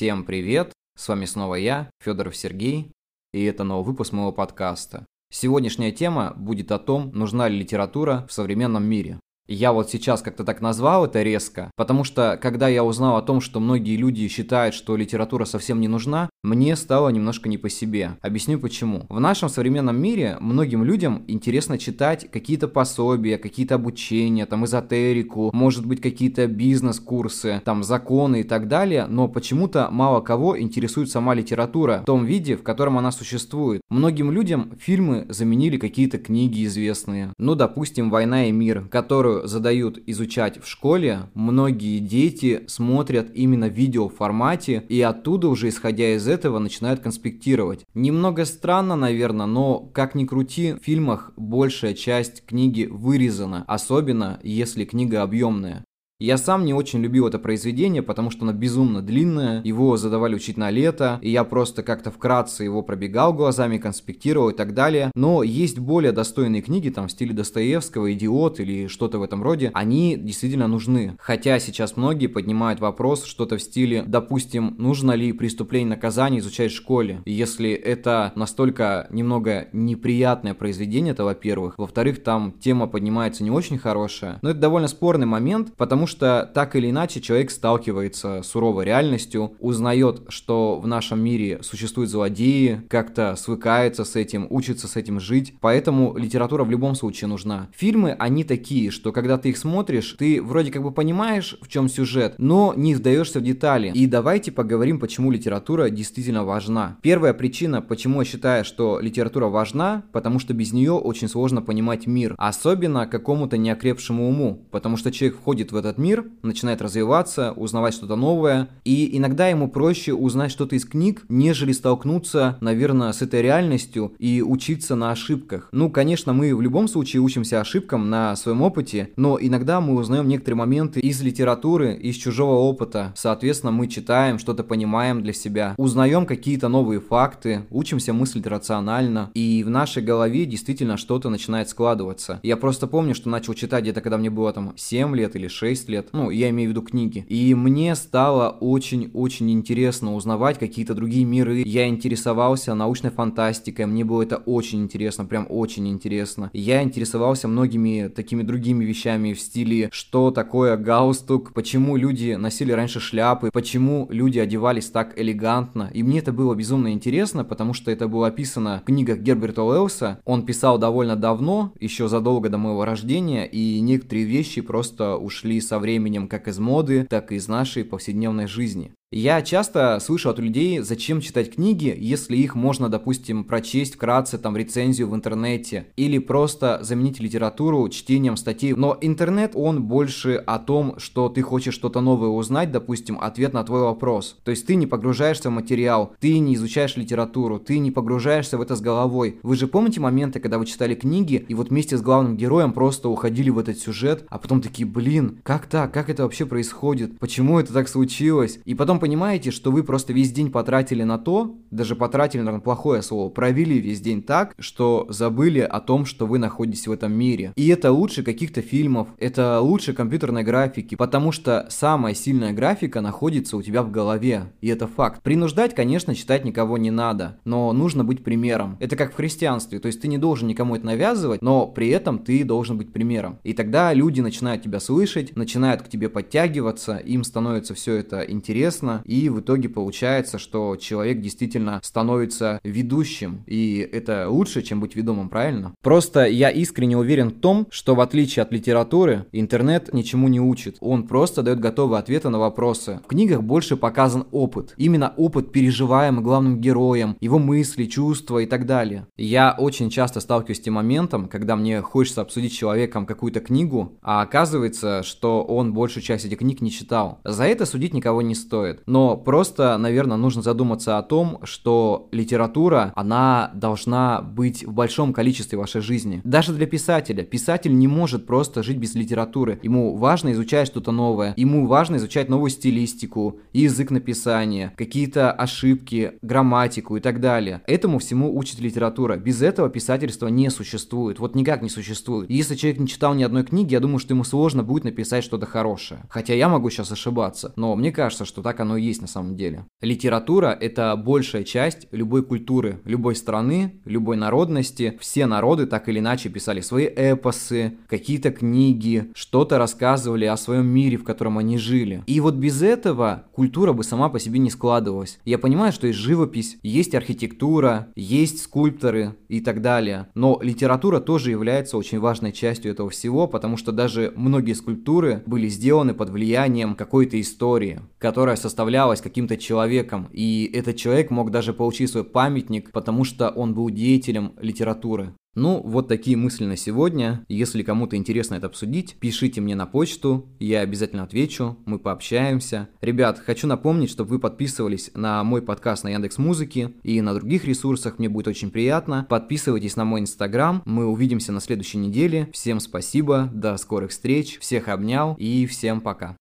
Всем привет! С вами снова я, Федоров Сергей, и это новый выпуск моего подкаста. Сегодняшняя тема будет о том, нужна ли литература в современном мире. Я вот сейчас как-то так назвал это резко, потому что когда я узнал о том, что многие люди считают, что литература совсем не нужна, мне стало немножко не по себе. Объясню почему. В нашем современном мире многим людям интересно читать какие-то пособия, какие-то обучения, там эзотерику, может быть какие-то бизнес-курсы, там законы и так далее, но почему-то мало кого интересует сама литература в том виде, в котором она существует. Многим людям фильмы заменили какие-то книги известные. Ну, допустим, «Война и мир», которую задают изучать в школе, многие дети смотрят именно в видео формате и оттуда уже исходя из этого начинают конспектировать. Немного странно, наверное, но как ни крути, в фильмах большая часть книги вырезана, особенно если книга объемная. Я сам не очень любил это произведение, потому что оно безумно длинное, его задавали учить на лето, и я просто как-то вкратце его пробегал глазами, конспектировал и так далее. Но есть более достойные книги, там, в стиле Достоевского, «Идиот» или что-то в этом роде, они действительно нужны. Хотя сейчас многие поднимают вопрос, что-то в стиле, допустим, нужно ли преступление наказание изучать в школе, если это настолько немного неприятное произведение, это во-первых. Во-вторых, там тема поднимается не очень хорошая. Но это довольно спорный момент, потому что так или иначе человек сталкивается с суровой реальностью, узнает, что в нашем мире существуют злодеи, как-то свыкается с этим, учится с этим жить, поэтому литература в любом случае нужна. Фильмы, они такие, что когда ты их смотришь, ты вроде как бы понимаешь, в чем сюжет, но не вдаешься в детали. И давайте поговорим, почему литература действительно важна. Первая причина, почему я считаю, что литература важна, потому что без нее очень сложно понимать мир, особенно какому-то неокрепшему уму, потому что человек входит в этот мир, начинает развиваться, узнавать что-то новое, и иногда ему проще узнать что-то из книг, нежели столкнуться, наверное, с этой реальностью и учиться на ошибках. Ну, конечно, мы в любом случае учимся ошибкам на своем опыте, но иногда мы узнаем некоторые моменты из литературы, из чужого опыта. Соответственно, мы читаем, что-то понимаем для себя, узнаем какие-то новые факты, учимся мыслить рационально, и в нашей голове действительно что-то начинает складываться. Я просто помню, что начал читать где-то, когда мне было там 7 лет или 6 лет, ну, я имею в виду книги. И мне стало очень-очень интересно узнавать какие-то другие миры. Я интересовался научной фантастикой, мне было это очень интересно, прям очень интересно. Я интересовался многими такими другими вещами в стиле, что такое галстук, почему люди носили раньше шляпы, почему люди одевались так элегантно. И мне это было безумно интересно, потому что это было описано в книгах Герберта Уэллса. Он писал довольно давно, еще задолго до моего рождения, и некоторые вещи просто ушли со временем как из моды, так и из нашей повседневной жизни. Я часто слышу от людей, зачем читать книги, если их можно, допустим, прочесть вкратце там рецензию в интернете, или просто заменить литературу чтением статей. Но интернет, он больше о том, что ты хочешь что-то новое узнать, допустим, ответ на твой вопрос. То есть ты не погружаешься в материал, ты не изучаешь литературу, ты не погружаешься в это с головой. Вы же помните моменты, когда вы читали книги, и вот вместе с главным героем просто уходили в этот сюжет, а потом такие, блин, как так, как это вообще происходит, почему это так случилось? И потом понимаете, что вы просто весь день потратили на то, даже потратили, наверное, плохое слово, провели весь день так, что забыли о том, что вы находитесь в этом мире. И это лучше каких-то фильмов, это лучше компьютерной графики, потому что самая сильная графика находится у тебя в голове, и это факт. Принуждать, конечно, читать никого не надо, но нужно быть примером. Это как в христианстве, то есть ты не должен никому это навязывать, но при этом ты должен быть примером. И тогда люди начинают тебя слышать, начинают к тебе подтягиваться, им становится все это интересно, и в итоге получается, что человек действительно становится ведущим, и это лучше, чем быть ведомым, правильно? Просто я искренне уверен в том, что в отличие от литературы, интернет ничему не учит, он просто дает готовые ответы на вопросы. В книгах больше показан опыт, именно опыт переживаемый главным героем, его мысли, чувства и так далее. Я очень часто сталкиваюсь с тем моментом, когда мне хочется обсудить с человеком какую-то книгу, а оказывается, что он большую часть этих книг не читал. За это судить никого не стоит. Но просто, наверное, нужно задуматься о том, что литература, она должна быть в большом количестве вашей жизни. Даже для писателя. Писатель не может просто жить без литературы. Ему важно изучать что-то новое. Ему важно изучать новую стилистику, язык написания, какие-то ошибки, грамматику и так далее. Этому всему учит литература. Без этого писательства не существует. Вот никак не существует. если человек не читал ни одной книги, я думаю, что ему сложно будет написать что-то хорошее. Хотя я могу сейчас ошибаться. Но мне кажется, что так оно оно и есть на самом деле. Литература – это большая часть любой культуры, любой страны, любой народности. Все народы так или иначе писали свои эпосы, какие-то книги, что-то рассказывали о своем мире, в котором они жили. И вот без этого культура бы сама по себе не складывалась. Я понимаю, что есть живопись, есть архитектура, есть скульпторы и так далее. Но литература тоже является очень важной частью этого всего, потому что даже многие скульптуры были сделаны под влиянием какой-то истории, которая составлялась каким-то человеком. И этот человек мог даже получить свой памятник, потому что он был деятелем литературы. Ну, вот такие мысли на сегодня. Если кому-то интересно это обсудить, пишите мне на почту, я обязательно отвечу, мы пообщаемся. Ребят, хочу напомнить, чтобы вы подписывались на мой подкаст на Яндекс Музыке и на других ресурсах, мне будет очень приятно. Подписывайтесь на мой инстаграм, мы увидимся на следующей неделе. Всем спасибо, до скорых встреч, всех обнял и всем пока.